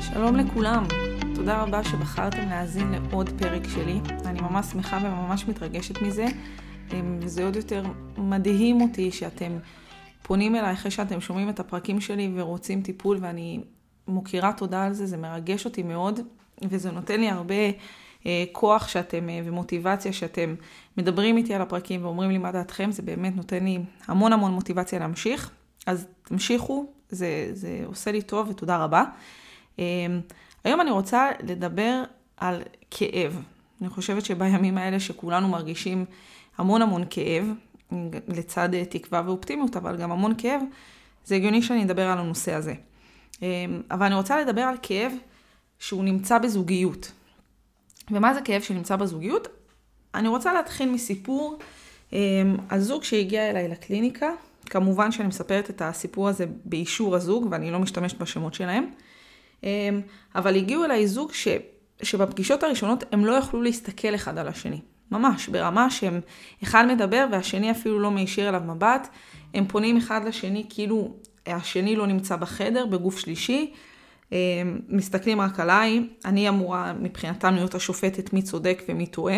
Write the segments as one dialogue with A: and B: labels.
A: שלום לכולם, תודה רבה שבחרתם להאזין לעוד פרק שלי. אני ממש שמחה וממש מתרגשת מזה. וזה עוד יותר מדהים אותי שאתם פונים אליי אחרי שאתם שומעים את הפרקים שלי ורוצים טיפול, ואני מוקירה תודה על זה, זה מרגש אותי מאוד, וזה נותן לי הרבה כוח שאתם, אה, ומוטיבציה שאתם מדברים איתי על הפרקים ואומרים לי מה דעתכם, זה באמת נותן לי המון המון מוטיבציה להמשיך. אז תמשיכו, זה, זה עושה לי טוב ותודה רבה. אה, היום אני רוצה לדבר על כאב. אני חושבת שבימים האלה שכולנו מרגישים המון המון כאב, לצד תקווה ואופטימיות, אבל גם המון כאב, זה הגיוני שאני אדבר על הנושא הזה. אבל אני רוצה לדבר על כאב שהוא נמצא בזוגיות. ומה זה כאב שנמצא בזוגיות? אני רוצה להתחיל מסיפור על זוג שהגיע אליי לקליניקה. כמובן שאני מספרת את הסיפור הזה באישור הזוג, ואני לא משתמשת בשמות שלהם. אבל הגיעו אליי זוג ש, שבפגישות הראשונות הם לא יכלו להסתכל אחד על השני. ממש, ברמה שהם, אחד מדבר והשני אפילו לא מישיר אליו מבט. הם פונים אחד לשני כאילו השני לא נמצא בחדר, בגוף שלישי. מסתכלים רק עליי, אני אמורה מבחינתם להיות השופטת מי צודק ומי טועה.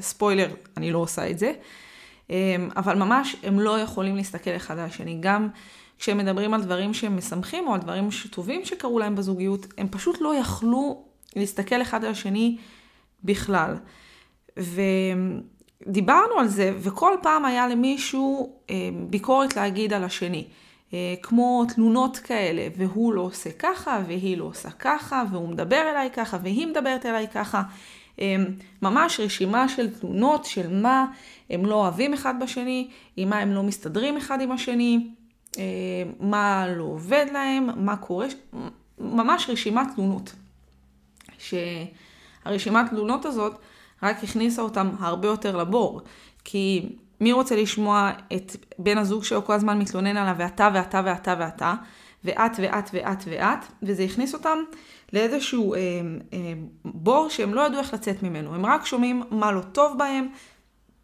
A: ספוילר, אני לא עושה את זה. אבל ממש הם לא יכולים להסתכל אחד על השני. גם כשהם מדברים על דברים שהם משמחים או על דברים טובים שקרו להם בזוגיות, הם פשוט לא יכלו להסתכל אחד על השני בכלל. ודיברנו על זה, וכל פעם היה למישהו ביקורת להגיד על השני. כמו תלונות כאלה, והוא לא עושה ככה, והיא לא עושה ככה, והוא מדבר אליי ככה, והיא מדברת אליי ככה. ממש רשימה של תלונות של מה הם לא אוהבים אחד בשני, עם מה הם לא מסתדרים אחד עם השני, מה לא עובד להם, מה קורה, ממש רשימת תלונות. שהרשימת תלונות הזאת רק הכניסה אותם הרבה יותר לבור. כי מי רוצה לשמוע את בן הזוג שלו כל הזמן מתלונן עליו, ואתה ואתה ואתה ואתה, ואת ואת ואת ואת, וזה הכניס אותם לאיזשהו אה, אה, בור שהם לא ידעו איך לצאת ממנו. הם רק שומעים מה לא טוב בהם,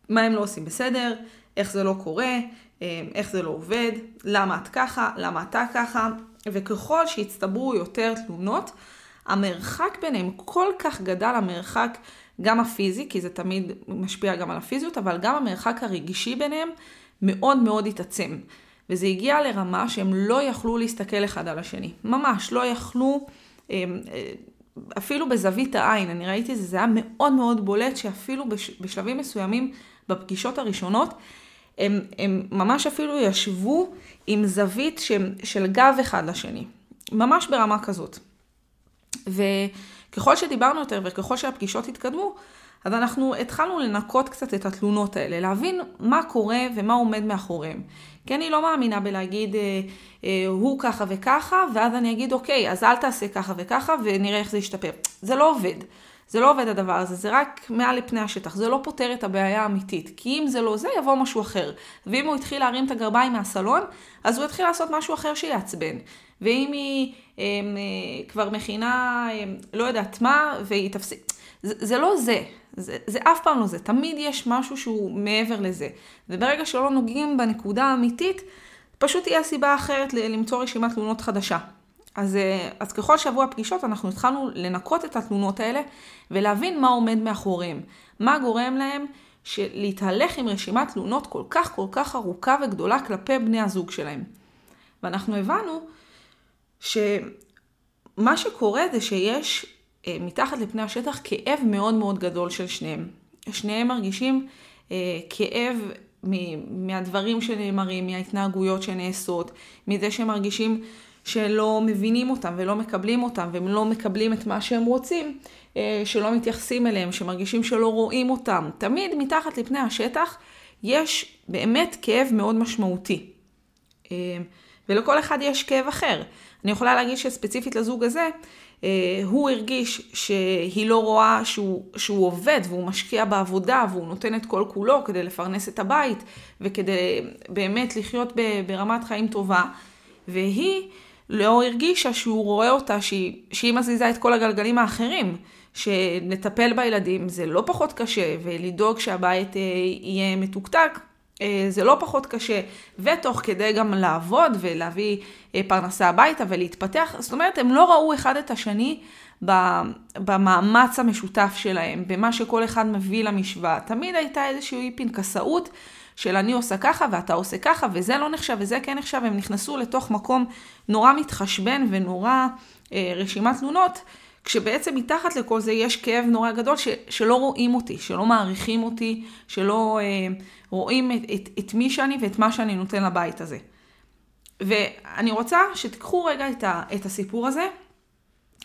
A: מה הם לא עושים בסדר, איך זה לא קורה, אה, איך זה לא עובד, למה את ככה, למה אתה ככה, וככל שהצטברו יותר תלונות, המרחק ביניהם כל כך גדל, המרחק גם הפיזי, כי זה תמיד משפיע גם על הפיזיות, אבל גם המרחק הרגשי ביניהם מאוד מאוד התעצם. וזה הגיע לרמה שהם לא יכלו להסתכל אחד על השני. ממש, לא יכלו, אמ, אה, אפילו בזווית העין, אני ראיתי את זה, זה היה מאוד מאוד בולט, שאפילו בשלבים מסוימים, בפגישות הראשונות, הם, הם ממש אפילו ישבו עם זווית של, של גב אחד לשני. ממש ברמה כזאת. ו... ככל שדיברנו יותר וככל שהפגישות התקדמו, אז אנחנו התחלנו לנקות קצת את התלונות האלה, להבין מה קורה ומה עומד מאחוריהם. כי אני לא מאמינה בלהגיד, אה, אה, הוא ככה וככה, ואז אני אגיד, אוקיי, אז אל תעשה ככה וככה, ונראה איך זה ישתפר. זה לא עובד. זה לא עובד הדבר הזה, זה רק מעל לפני השטח, זה לא פותר את הבעיה האמיתית. כי אם זה לא זה, יבוא משהו אחר. ואם הוא התחיל להרים את הגרביים מהסלון, אז הוא יתחיל לעשות משהו אחר שיעצבן. ואם היא כבר מכינה, לא יודעת מה, והיא תפסיק. זה, זה לא זה. זה, זה אף פעם לא זה. תמיד יש משהו שהוא מעבר לזה. וברגע שלא נוגעים בנקודה האמיתית, פשוט תהיה סיבה אחרת למצוא רשימת תלונות חדשה. אז, אה, אז ככל שעברו הפגישות, אנחנו התחלנו לנקות את התלונות האלה ולהבין מה עומד מאחוריהם. מה גורם להם להתהלך עם רשימת תלונות כל כך כל כך ארוכה וגדולה כלפי בני הזוג שלהם. ואנחנו הבנו שמה שקורה זה שיש אה, מתחת לפני השטח כאב מאוד מאוד גדול של שניהם. שניהם מרגישים אה, כאב מהדברים שנאמרים, מההתנהגויות שנעשות, מזה שהם מרגישים שלא מבינים אותם ולא מקבלים אותם והם לא מקבלים את מה שהם רוצים, אה, שלא מתייחסים אליהם, שמרגישים שלא רואים אותם. תמיד מתחת לפני השטח יש באמת כאב מאוד משמעותי. ולכל אחד יש כאב אחר. אני יכולה להגיד שספציפית לזוג הזה, אה, הוא הרגיש שהיא לא רואה שהוא, שהוא עובד והוא משקיע בעבודה והוא נותן את כל כולו כדי לפרנס את הבית וכדי באמת לחיות ברמת חיים טובה. והיא לא הרגישה שהוא רואה אותה, שהיא, שהיא מזיזה את כל הגלגלים האחרים. שלטפל בילדים זה לא פחות קשה, ולדאוג שהבית אה, יהיה מתוקתק, זה לא פחות קשה, ותוך כדי גם לעבוד ולהביא אה, פרנסה הביתה ולהתפתח. זאת אומרת, הם לא ראו אחד את השני במאמץ המשותף שלהם, במה שכל אחד מביא למשוואה. תמיד הייתה איזושהי פנקסאות של אני עושה ככה ואתה עושה ככה, וזה לא נחשב וזה כן נחשב, הם נכנסו לתוך מקום נורא מתחשבן ונורא אה, רשימת תלונות. כשבעצם מתחת לכל זה יש כאב נורא גדול ש, שלא רואים אותי, שלא מעריכים אותי, שלא אה, רואים את, את, את מי שאני ואת מה שאני נותן לבית הזה. ואני רוצה שתיקחו רגע את, ה, את הסיפור הזה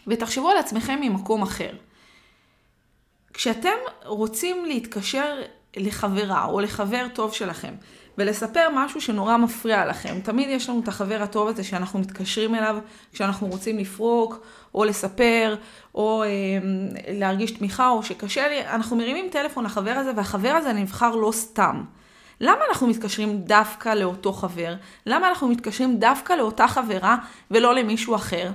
A: ותחשבו על עצמכם ממקום אחר. כשאתם רוצים להתקשר לחברה או לחבר טוב שלכם ולספר משהו שנורא מפריע לכם, תמיד יש לנו את החבר הטוב הזה שאנחנו מתקשרים אליו כשאנחנו רוצים לפרוק או לספר או אה, להרגיש תמיכה או שקשה לי, אנחנו מרימים טלפון לחבר הזה והחבר הזה נבחר לא סתם. למה אנחנו מתקשרים דווקא לאותו חבר? למה אנחנו מתקשרים דווקא לאותה חברה ולא למישהו אחר?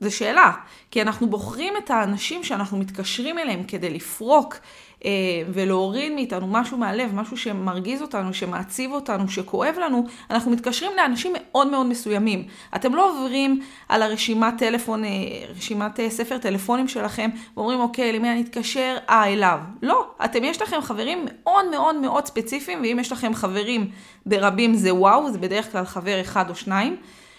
A: זו שאלה, כי אנחנו בוחרים את האנשים שאנחנו מתקשרים אליהם כדי לפרוק אה, ולהוריד מאיתנו משהו מהלב, משהו שמרגיז אותנו, שמעציב אותנו, שכואב לנו, אנחנו מתקשרים לאנשים מאוד מאוד מסוימים. אתם לא עוברים על הרשימת טלפון, אה, רשימת אה, ספר טלפונים שלכם, ואומרים, אוקיי, למי אני אתקשר? אה, אליו. לא, אתם, יש לכם חברים מאוד מאוד מאוד ספציפיים, ואם יש לכם חברים ברבים זה וואו, זה בדרך כלל חבר אחד או שניים,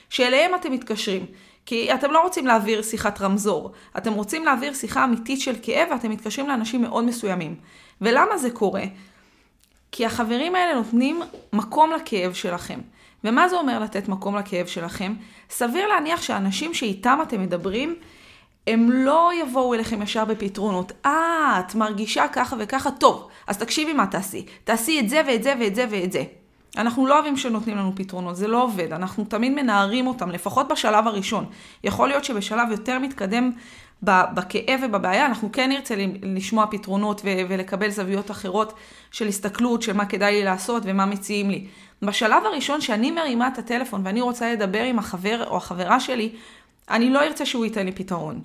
A: שאליהם אתם מתקשרים. כי אתם לא רוצים להעביר שיחת רמזור, אתם רוצים להעביר שיחה אמיתית של כאב ואתם מתקשרים לאנשים מאוד מסוימים. ולמה זה קורה? כי החברים האלה נותנים מקום לכאב שלכם. ומה זה אומר לתת מקום לכאב שלכם? סביר להניח שאנשים שאיתם אתם מדברים, הם לא יבואו אליכם ישר בפתרונות. אה, את מרגישה ככה וככה, טוב, אז תקשיבי מה תעשי. תעשי את זה ואת זה ואת זה ואת זה. אנחנו לא אוהבים שנותנים לנו פתרונות, זה לא עובד, אנחנו תמיד מנערים אותם, לפחות בשלב הראשון. יכול להיות שבשלב יותר מתקדם בכאב ובבעיה, אנחנו כן נרצה לשמוע פתרונות ולקבל זוויות אחרות של הסתכלות, של מה כדאי לי לעשות ומה מציעים לי. בשלב הראשון שאני מרימה את הטלפון ואני רוצה לדבר עם החבר או החברה שלי, אני לא ארצה שהוא ייתן לי פתרון.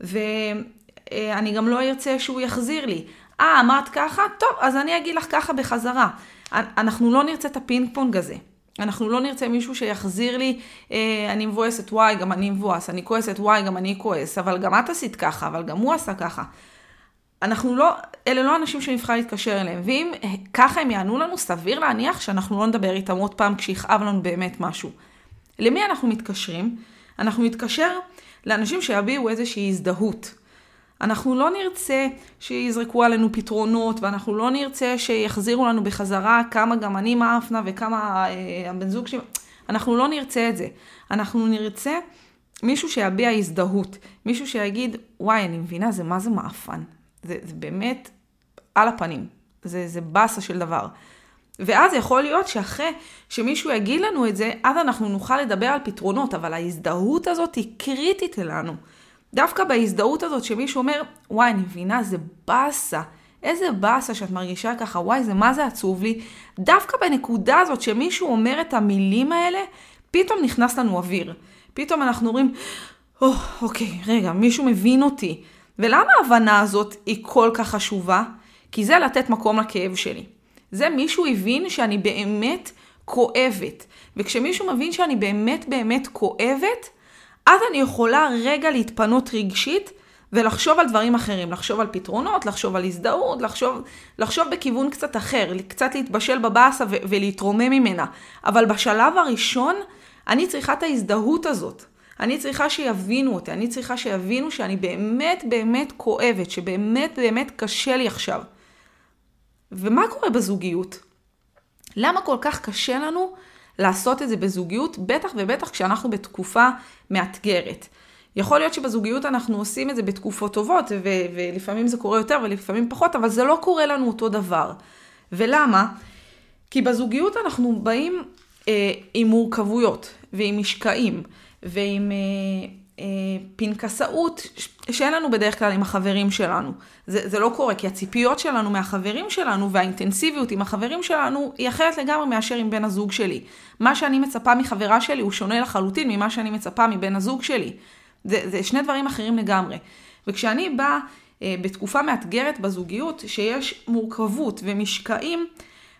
A: ואני גם לא ארצה שהוא יחזיר לי. אה, אמרת ככה? טוב, אז אני אגיד לך ככה בחזרה. אנחנו לא נרצה את הפינג פונג הזה. אנחנו לא נרצה מישהו שיחזיר לי, אה, אני מבואסת, וואי, גם אני מבואס, אני כועסת, וואי, גם אני כועס, אבל גם את עשית ככה, אבל גם הוא עשה ככה. אנחנו לא, אלה לא אנשים שנבחר להתקשר אליהם, ואם ככה הם יענו לנו, סביר להניח שאנחנו לא נדבר איתם עוד פעם כשיכאב לנו באמת משהו. למי אנחנו מתקשרים? אנחנו מתקשר לאנשים שיביעו איזושהי הזדהות. אנחנו לא נרצה שיזרקו עלינו פתרונות, ואנחנו לא נרצה שיחזירו לנו בחזרה כמה גם אני מאפנה וכמה אה, הבן זוג שלי, אנחנו לא נרצה את זה. אנחנו נרצה מישהו שיביע הזדהות, מישהו שיגיד, וואי, אני מבינה, זה מה זה מאפן. זה, זה באמת על הפנים. זה, זה באסה של דבר. ואז יכול להיות שאחרי שמישהו יגיד לנו את זה, אז אנחנו נוכל לדבר על פתרונות, אבל ההזדהות הזאת היא קריטית אלינו. דווקא בהזדהות הזאת שמישהו אומר, וואי, אני מבינה, זה באסה. איזה באסה שאת מרגישה ככה, וואי, זה מה זה עצוב לי. דווקא בנקודה הזאת שמישהו אומר את המילים האלה, פתאום נכנס לנו אוויר. פתאום אנחנו אומרים, או, oh, אוקיי, רגע, מישהו מבין אותי. ולמה ההבנה הזאת היא כל כך חשובה? כי זה לתת מקום לכאב שלי. זה מישהו הבין שאני באמת כואבת. וכשמישהו מבין שאני באמת באמת כואבת, אז אני יכולה רגע להתפנות רגשית ולחשוב על דברים אחרים, לחשוב על פתרונות, לחשוב על הזדהות, לחשוב, לחשוב בכיוון קצת אחר, קצת להתבשל בבאסה ולהתרומם ממנה. אבל בשלב הראשון, אני צריכה את ההזדהות הזאת. אני צריכה שיבינו אותי, אני צריכה שיבינו שאני באמת באמת כואבת, שבאמת באמת קשה לי עכשיו. ומה קורה בזוגיות? למה כל כך קשה לנו לעשות את זה בזוגיות, בטח ובטח כשאנחנו בתקופה מאתגרת. יכול להיות שבזוגיות אנחנו עושים את זה בתקופות טובות, ו- ולפעמים זה קורה יותר ולפעמים פחות, אבל זה לא קורה לנו אותו דבר. ולמה? כי בזוגיות אנחנו באים אה, עם מורכבויות ועם משקעים ועם אה, פנקסאות שאין לנו בדרך כלל עם החברים שלנו. זה, זה לא קורה, כי הציפיות שלנו מהחברים שלנו והאינטנסיביות עם החברים שלנו היא אחרת לגמרי מאשר עם בן הזוג שלי. מה שאני מצפה מחברה שלי הוא שונה לחלוטין ממה שאני מצפה מבן הזוג שלי. זה, זה שני דברים אחרים לגמרי. וכשאני באה אה, בתקופה מאתגרת בזוגיות, שיש מורכבות ומשקעים,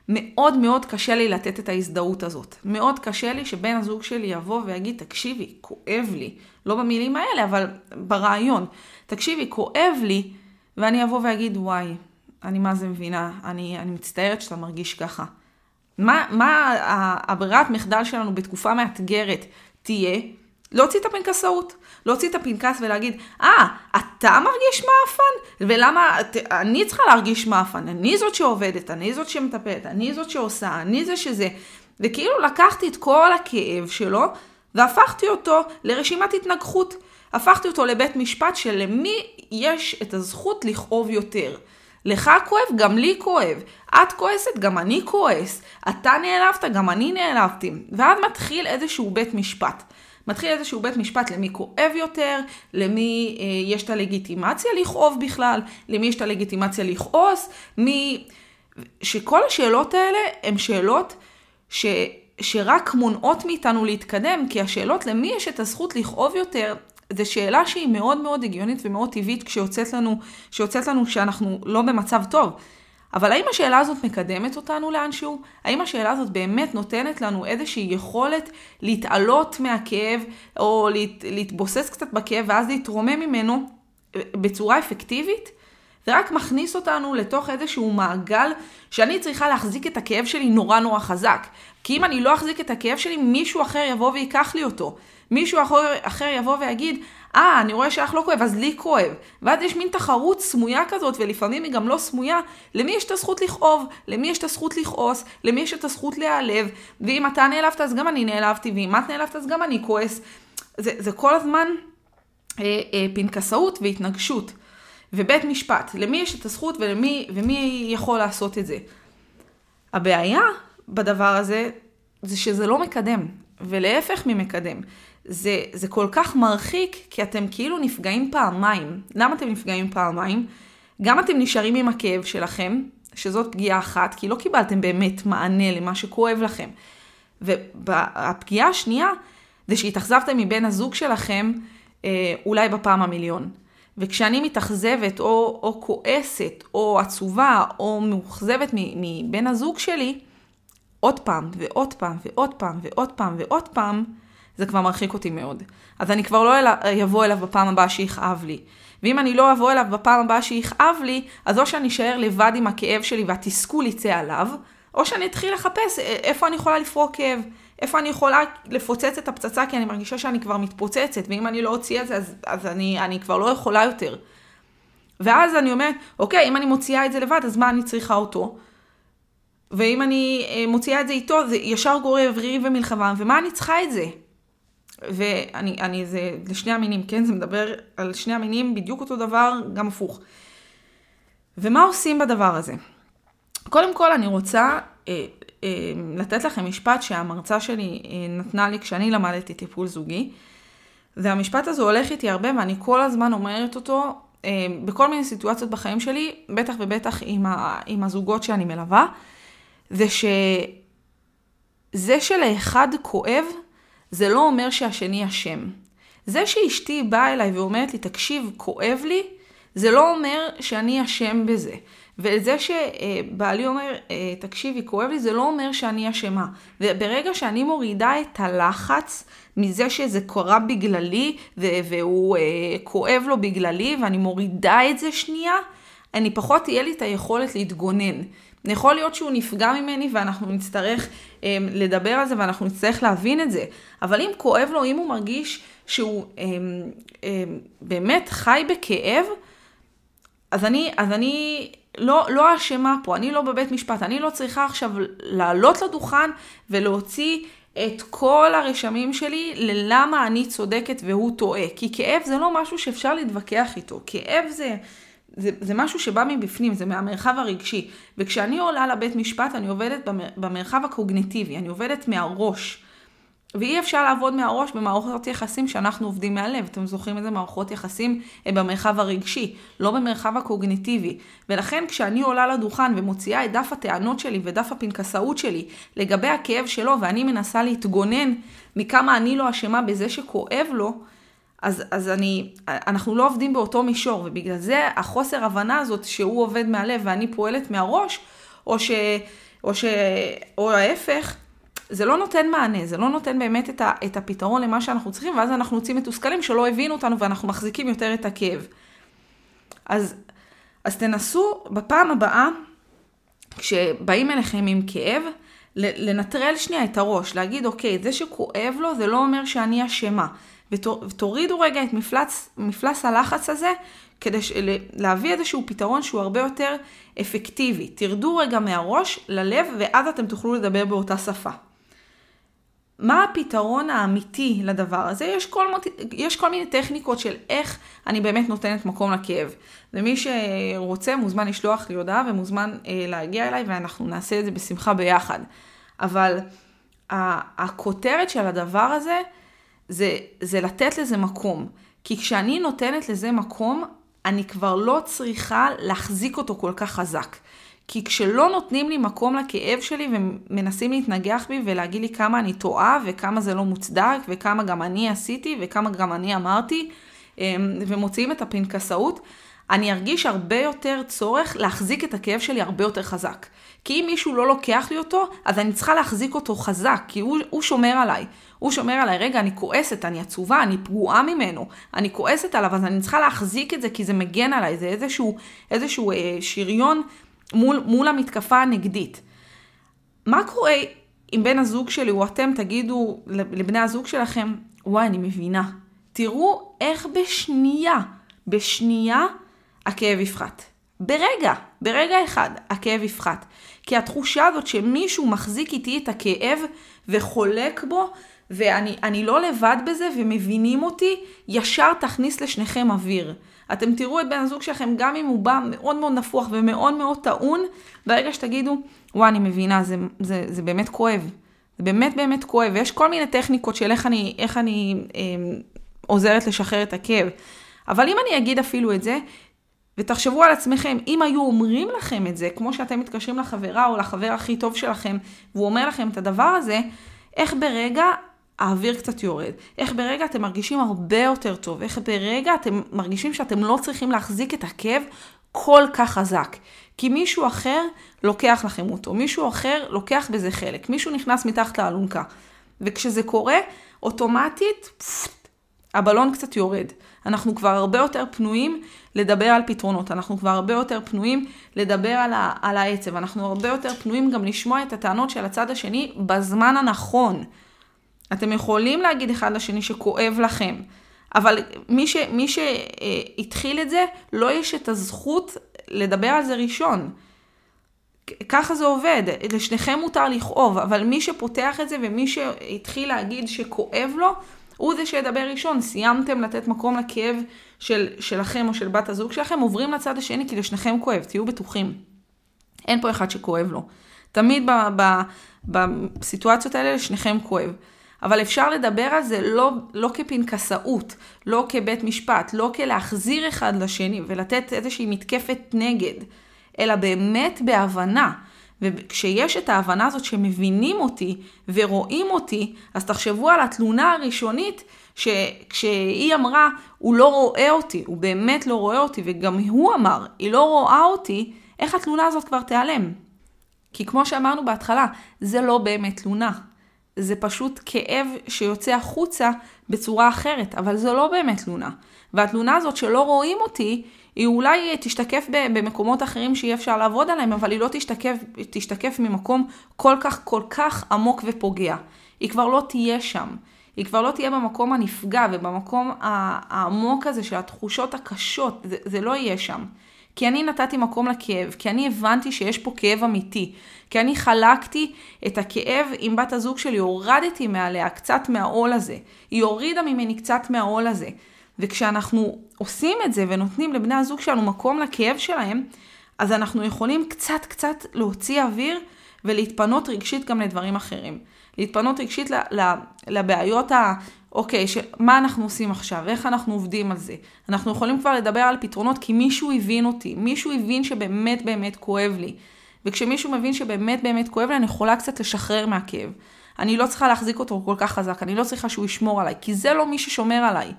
A: מאוד מאוד קשה לי לתת את ההזדהות הזאת. מאוד קשה לי שבן הזוג שלי יבוא ויגיד, תקשיבי, כואב לי. לא במילים האלה, אבל ברעיון. תקשיבי, כואב לי, ואני אבוא ואגיד, וואי, אני מה זה מבינה, אני, אני מצטערת שאתה מרגיש ככה. מה, מה הברירת מחדל שלנו בתקופה מאתגרת תהיה? להוציא את הפנקסאות. להוציא את הפנקס ולהגיד, אה, ah, אתה מרגיש מאפן? ולמה, אני צריכה להרגיש מאפן, אני זאת שעובדת, אני זאת שמטפלת, אני זאת שעושה, אני זה שזה. וכאילו לקחתי את כל הכאב שלו והפכתי אותו לרשימת התנגחות. הפכתי אותו לבית משפט שלמי יש את הזכות לכאוב יותר. לך כואב, גם לי כואב. את כועסת, גם אני כועס. אתה נעלבת, גם אני נעלבתי. ואז מתחיל איזשהו בית משפט. מתחיל איזשהו בית משפט למי כואב יותר, למי אה, יש את הלגיטימציה לכאוב בכלל, למי יש את הלגיטימציה לכעוס, מי... שכל השאלות האלה הן שאלות ש... שרק מונעות מאיתנו להתקדם, כי השאלות למי יש את הזכות לכאוב יותר, זו שאלה שהיא מאוד מאוד הגיונית ומאוד טבעית כשיוצאת לנו, כשיוצאת לנו שאנחנו לא במצב טוב. אבל האם השאלה הזאת מקדמת אותנו לאנשהו? האם השאלה הזאת באמת נותנת לנו איזושהי יכולת להתעלות מהכאב, או להת, להתבוסס קצת בכאב ואז להתרומם ממנו בצורה אפקטיבית? זה רק מכניס אותנו לתוך איזשהו מעגל שאני צריכה להחזיק את הכאב שלי נורא נורא חזק. כי אם אני לא אחזיק את הכאב שלי, מישהו אחר יבוא ויקח לי אותו. מישהו אחר, אחר יבוא ויגיד, אה, אני רואה שאך לא כואב, אז לי כואב. ואז יש מין תחרות סמויה כזאת, ולפעמים היא גם לא סמויה, למי יש את הזכות לכאוב, למי יש את הזכות לכעוס, למי יש את הזכות להיעלב, ואם אתה נעלבת אז גם אני נעלבתי, ואם את נעלבת אז גם אני כועס. זה, זה כל הזמן אה, אה, פנקסאות והתנגשות. ובית משפט, למי יש את הזכות ולמי, ומי יכול לעשות את זה. הבעיה בדבר הזה, זה שזה לא מקדם, ולהפך ממקדם. זה, זה כל כך מרחיק, כי אתם כאילו נפגעים פעמיים. למה אתם נפגעים פעמיים? גם אתם נשארים עם הכאב שלכם, שזאת פגיעה אחת, כי לא קיבלתם באמת מענה למה שכואב לכם. והפגיעה השנייה, זה שהתאכזבתם מבן הזוג שלכם אה, אולי בפעם המיליון. וכשאני מתאכזבת או, או כועסת או עצובה או מאוכזבת מבן הזוג שלי, עוד פעם ועוד פעם ועוד פעם ועוד פעם ועוד פעם, זה כבר מרחיק אותי מאוד. אז אני כבר לא אבוא אליו בפעם הבאה שיכאב לי. ואם אני לא אבוא אליו בפעם הבאה שיכאב לי, אז או שאני אשאר לבד עם הכאב שלי והתסכול יצא עליו, או שאני אתחיל לחפש איפה אני יכולה לפרוק כאב. איפה אני יכולה לפוצץ את הפצצה, כי אני מרגישה שאני כבר מתפוצצת, ואם אני לא אוציא את זה, אז, אז אני, אני כבר לא יכולה יותר. ואז אני אומרת, אוקיי, אם אני מוציאה את זה לבד, אז מה אני צריכה אותו? ואם אני אה, מוציאה את זה איתו, זה ישר גורר ריב ומלחמה, ומה אני צריכה את זה? ואני, אני, זה לשני המינים, כן? זה מדבר על שני המינים, בדיוק אותו דבר, גם הפוך. ומה עושים בדבר הזה? קודם כל אני רוצה אה, אה, לתת לכם משפט שהמרצה שלי אה, נתנה לי כשאני למדתי טיפול זוגי. והמשפט הזה הולך איתי הרבה ואני כל הזמן אומרת אותו אה, בכל מיני סיטואציות בחיים שלי, בטח ובטח עם, ה, עם הזוגות שאני מלווה, זה שזה שלאחד כואב, זה לא אומר שהשני אשם. זה שאשתי באה אליי ואומרת לי, תקשיב, כואב לי, זה לא אומר שאני אשם בזה. וזה שבעלי אומר, אה, תקשיבי, כואב לי, זה לא אומר שאני אשמה. וברגע שאני מורידה את הלחץ מזה שזה קרה בגללי, והוא אה, כואב לו בגללי, ואני מורידה את זה שנייה, אני פחות תהיה לי את היכולת להתגונן. יכול להיות שהוא נפגע ממני ואנחנו נצטרך אה, לדבר על זה ואנחנו נצטרך להבין את זה. אבל אם כואב לו, אם הוא מרגיש שהוא אה, אה, באמת חי בכאב, אז אני, אז אני לא, לא אשמה פה, אני לא בבית משפט, אני לא צריכה עכשיו לעלות לדוכן ולהוציא את כל הרשמים שלי ללמה אני צודקת והוא טועה. כי כאב זה לא משהו שאפשר להתווכח איתו. כאב זה, זה, זה משהו שבא מבפנים, זה מהמרחב הרגשי. וכשאני עולה לבית משפט, אני עובדת במרחב הקוגניטיבי, אני עובדת מהראש. ואי אפשר לעבוד מהראש במערכות יחסים שאנחנו עובדים מהלב. אתם זוכרים איזה מערכות יחסים הם במרחב הרגשי, לא במרחב הקוגניטיבי. ולכן כשאני עולה לדוכן ומוציאה את דף הטענות שלי ודף הפנקסאות שלי לגבי הכאב שלו, ואני מנסה להתגונן מכמה אני לא אשמה בזה שכואב לו, אז, אז אני, אנחנו לא עובדים באותו מישור, ובגלל זה החוסר הבנה הזאת שהוא עובד מהלב ואני פועלת מהראש, או ש... או, ש... או ההפך, זה לא נותן מענה, זה לא נותן באמת את, ה... את הפתרון למה שאנחנו צריכים, ואז אנחנו יוצאים מתוסכלים שלא הבינו אותנו ואנחנו מחזיקים יותר את הכאב. אז, אז תנסו בפעם הבאה, כשבאים אליכם עם כאב, לנטרל שנייה את הראש, להגיד, אוקיי, זה שכואב לו זה לא אומר שאני אשמה. ותורידו רגע את מפלץ, מפלס הלחץ הזה, כדי ש... להביא איזשהו פתרון שהוא הרבה יותר אפקטיבי. תרדו רגע מהראש ללב, ואז אתם תוכלו לדבר באותה שפה. מה הפתרון האמיתי לדבר הזה? יש כל, יש כל מיני טכניקות של איך אני באמת נותנת מקום לכאב. ומי שרוצה מוזמן לשלוח לי הודעה ומוזמן אה, להגיע אליי ואנחנו נעשה את זה בשמחה ביחד. אבל הכותרת של הדבר הזה זה, זה לתת לזה מקום. כי כשאני נותנת לזה מקום, אני כבר לא צריכה להחזיק אותו כל כך חזק. כי כשלא נותנים לי מקום לכאב שלי ומנסים להתנגח בי ולהגיד לי כמה אני טועה וכמה זה לא מוצדק וכמה גם אני עשיתי וכמה גם אני אמרתי אמ, ומוציאים את הפנקסאות, אני ארגיש הרבה יותר צורך להחזיק את הכאב שלי הרבה יותר חזק. כי אם מישהו לא לוקח לי אותו, אז אני צריכה להחזיק אותו חזק, כי הוא, הוא שומר עליי. הוא שומר עליי, רגע, אני כועסת, אני עצובה, אני פגועה ממנו, אני כועסת עליו, אז אני צריכה להחזיק את זה כי זה מגן עליי, זה איזשהו, איזשהו אה, שריון מול, מול המתקפה הנגדית. מה קורה אם בן הזוג שלי או אתם תגידו לבני הזוג שלכם, וואי, אני מבינה. תראו איך בשנייה, בשנייה, הכאב יפחת. ברגע, ברגע אחד, הכאב יפחת. כי התחושה הזאת שמישהו מחזיק איתי את הכאב וחולק בו, ואני לא לבד בזה ומבינים אותי, ישר תכניס לשניכם אוויר. אתם תראו את בן הזוג שלכם, גם אם הוא בא מאוד מאוד נפוח ומאוד מאוד טעון, ברגע שתגידו, וואי, אני מבינה, זה, זה, זה באמת כואב. זה באמת באמת כואב, ויש כל מיני טכניקות של איך אני, איך אני אה, עוזרת לשחרר את הכאב. אבל אם אני אגיד אפילו את זה, ותחשבו על עצמכם, אם היו אומרים לכם את זה, כמו שאתם מתקשרים לחברה או לחבר הכי טוב שלכם, והוא אומר לכם את הדבר הזה, איך ברגע האוויר קצת יורד. איך ברגע אתם מרגישים הרבה יותר טוב. איך ברגע אתם מרגישים שאתם לא צריכים להחזיק את הכאב כל כך חזק. כי מישהו אחר לוקח לכם אותו, מישהו אחר לוקח בזה חלק, מישהו נכנס מתחת לאלונקה. וכשזה קורה, אוטומטית, פפט, הבלון קצת יורד. אנחנו כבר הרבה יותר פנויים לדבר על פתרונות, אנחנו כבר הרבה יותר פנויים לדבר על, ה- על העצב, אנחנו הרבה יותר פנויים גם לשמוע את הטענות של הצד השני בזמן הנכון. אתם יכולים להגיד אחד לשני שכואב לכם, אבל מי, ש, מי שהתחיל את זה, לא יש את הזכות לדבר על זה ראשון. ככה זה עובד, לשניכם מותר לכאוב, אבל מי שפותח את זה ומי שהתחיל להגיד שכואב לו, הוא זה שידבר ראשון. סיימתם לתת מקום לכאב של, שלכם או של בת הזוג שלכם, עוברים לצד השני כי לשניכם כואב, תהיו בטוחים. אין פה אחד שכואב לו. תמיד בסיטואציות האלה לשניכם כואב. אבל אפשר לדבר על זה לא, לא כפנקסאות, לא כבית משפט, לא כלהחזיר אחד לשני ולתת איזושהי מתקפת נגד, אלא באמת בהבנה. וכשיש את ההבנה הזאת שמבינים אותי ורואים אותי, אז תחשבו על התלונה הראשונית שכשהיא אמרה, הוא לא רואה אותי, הוא באמת לא רואה אותי, וגם הוא אמר, היא לא רואה אותי, איך התלונה הזאת כבר תיעלם? כי כמו שאמרנו בהתחלה, זה לא באמת תלונה. זה פשוט כאב שיוצא החוצה בצורה אחרת, אבל זו לא באמת תלונה. והתלונה הזאת שלא רואים אותי, היא אולי תשתקף במקומות אחרים שיהיה אפשר לעבוד עליהם, אבל היא לא תשתקף, תשתקף ממקום כל כך כל כך עמוק ופוגע. היא כבר לא תהיה שם. היא כבר לא תהיה במקום הנפגע ובמקום העמוק הזה של התחושות הקשות, זה, זה לא יהיה שם. כי אני נתתי מקום לכאב, כי אני הבנתי שיש פה כאב אמיתי, כי אני חלקתי את הכאב עם בת הזוג שלי, הורדתי מעליה קצת מהעול הזה, היא הורידה ממני קצת מהעול הזה. וכשאנחנו עושים את זה ונותנים לבני הזוג שלנו מקום לכאב שלהם, אז אנחנו יכולים קצת קצת להוציא אוויר ולהתפנות רגשית גם לדברים אחרים. להתפנות רגשית לבעיות. אוקיי, של מה אנחנו עושים עכשיו, איך אנחנו עובדים על זה. אנחנו יכולים כבר לדבר על פתרונות כי מישהו הבין אותי, מישהו הבין שבאמת באמת כואב לי. וכשמישהו מבין שבאמת באמת כואב לי, אני יכולה קצת לשחרר מהכאב. אני לא צריכה להחזיק אותו כל כך חזק, אני לא צריכה שהוא ישמור עליי, כי זה לא מי ששומר עליי.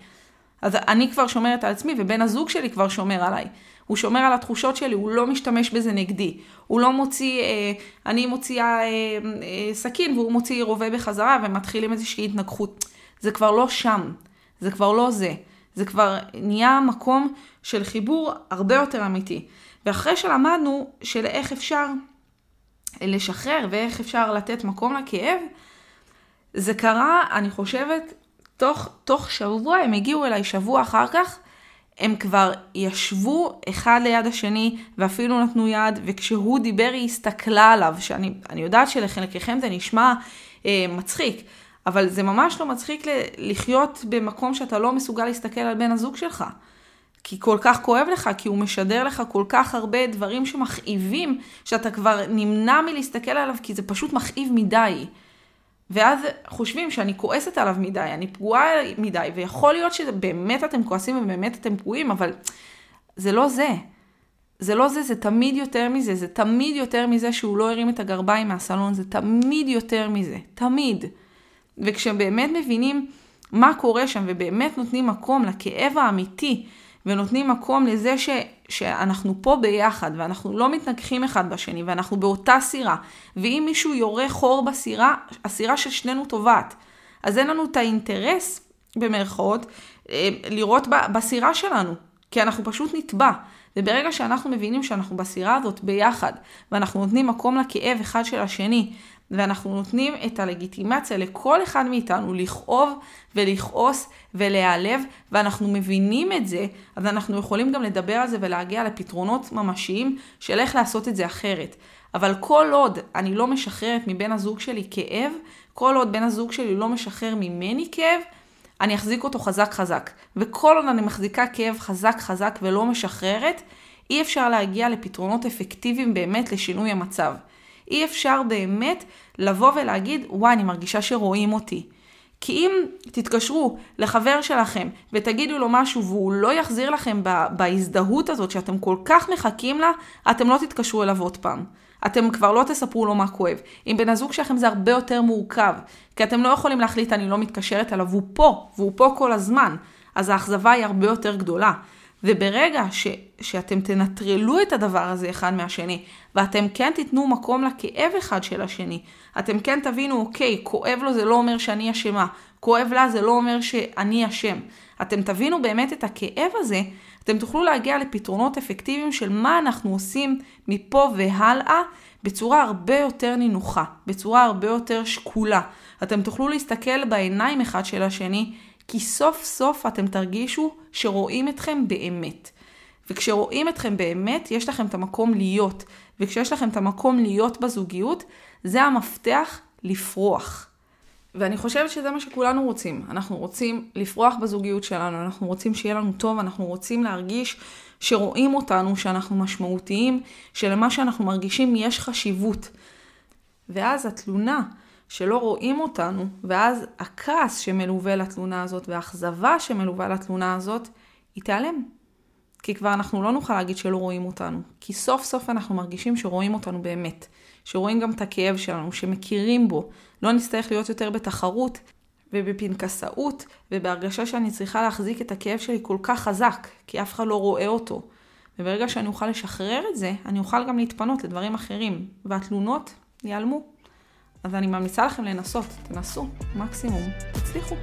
A: אז אני כבר שומרת על עצמי, ובן הזוג שלי כבר שומר עליי. הוא שומר על התחושות שלי, הוא לא משתמש בזה נגדי. הוא לא מוציא, אה, אני מוציאה אה, אה, סכין והוא מוציא רובה בחזרה ומתחילים איזושהי התנגחות. זה כבר לא שם, זה כבר לא זה. זה כבר נהיה מקום של חיבור הרבה יותר אמיתי. ואחרי שלמדנו של איך אפשר לשחרר ואיך אפשר לתת מקום לכאב, זה קרה, אני חושבת, תוך, תוך שבוע, הם הגיעו אליי שבוע אחר כך, הם כבר ישבו אחד ליד השני ואפילו נתנו יד, וכשהוא דיבר היא הסתכלה עליו, שאני יודעת שלחלקכם זה נשמע אה, מצחיק, אבל זה ממש לא מצחיק לחיות במקום שאתה לא מסוגל להסתכל על בן הזוג שלך. כי כל כך כואב לך, כי הוא משדר לך כל כך הרבה דברים שמכאיבים, שאתה כבר נמנע מלהסתכל עליו, כי זה פשוט מכאיב מדי. ואז חושבים שאני כועסת עליו מדי, אני פגועה מדי, ויכול להיות שבאמת אתם כועסים ובאמת אתם פגועים, אבל זה לא זה. זה לא זה, זה תמיד יותר מזה, זה תמיד יותר מזה שהוא לא הרים את הגרביים מהסלון, זה תמיד יותר מזה, תמיד. וכשבאמת מבינים מה קורה שם ובאמת נותנים מקום לכאב האמיתי ונותנים מקום לזה ש, שאנחנו פה ביחד ואנחנו לא מתנגחים אחד בשני ואנחנו באותה סירה ואם מישהו יורה חור בסירה, הסירה של שנינו טובעת. אז אין לנו את האינטרס, במרכאות, אה, לראות בסירה שלנו, כי אנחנו פשוט נטבע. וברגע שאנחנו מבינים שאנחנו בסירה הזאת ביחד, ואנחנו נותנים מקום לכאב אחד של השני, ואנחנו נותנים את הלגיטימציה לכל אחד מאיתנו לכאוב ולכעוס ולהיעלב, ואנחנו מבינים את זה, אז אנחנו יכולים גם לדבר על זה ולהגיע לפתרונות ממשיים של איך לעשות את זה אחרת. אבל כל עוד אני לא משחררת מבן הזוג שלי כאב, כל עוד בן הזוג שלי לא משחרר ממני כאב, אני אחזיק אותו חזק חזק. וכל עוד אני מחזיקה כאב חזק חזק ולא משחררת, אי אפשר להגיע לפתרונות אפקטיביים באמת לשינוי המצב. אי אפשר באמת לבוא ולהגיד, וואי, אני מרגישה שרואים אותי. כי אם תתקשרו לחבר שלכם ותגידו לו משהו והוא לא יחזיר לכם בהזדהות הזאת שאתם כל כך מחכים לה, אתם לא תתקשרו אליו עוד פעם. אתם כבר לא תספרו לו מה כואב. עם בן הזוג שלכם זה הרבה יותר מורכב, כי אתם לא יכולים להחליט אני לא מתקשרת אליו, הוא פה, והוא פה כל הזמן. אז האכזבה היא הרבה יותר גדולה. וברגע ש, שאתם תנטרלו את הדבר הזה אחד מהשני, ואתם כן תיתנו מקום לכאב אחד של השני, אתם כן תבינו, אוקיי, כואב לו זה לא אומר שאני אשמה, כואב לה זה לא אומר שאני אשם. אתם תבינו באמת את הכאב הזה, אתם תוכלו להגיע לפתרונות אפקטיביים של מה אנחנו עושים מפה והלאה בצורה הרבה יותר נינוחה, בצורה הרבה יותר שקולה. אתם תוכלו להסתכל בעיניים אחד של השני כי סוף סוף אתם תרגישו שרואים אתכם באמת. וכשרואים אתכם באמת, יש לכם את המקום להיות. וכשיש לכם את המקום להיות בזוגיות, זה המפתח לפרוח. ואני חושבת שזה מה שכולנו רוצים. אנחנו רוצים לפרוח בזוגיות שלנו, אנחנו רוצים שיהיה לנו טוב, אנחנו רוצים להרגיש שרואים אותנו, שאנחנו משמעותיים, שלמה שאנחנו מרגישים יש חשיבות. ואז התלונה שלא רואים אותנו, ואז הכעס שמלווה לתלונה הזאת והאכזבה שמלווה לתלונה הזאת, היא תיעלם. כי כבר אנחנו לא נוכל להגיד שלא רואים אותנו. כי סוף סוף אנחנו מרגישים שרואים אותנו באמת. שרואים גם את הכאב שלנו, שמכירים בו. לא נצטרך להיות יותר בתחרות ובפנקסאות, ובהרגשה שאני צריכה להחזיק את הכאב שלי כל כך חזק, כי אף אחד לא רואה אותו. וברגע שאני אוכל לשחרר את זה, אני אוכל גם להתפנות לדברים אחרים, והתלונות ייעלמו. אז אני ממליצה לכם לנסות, תנסו, מקסימום, תצליחו.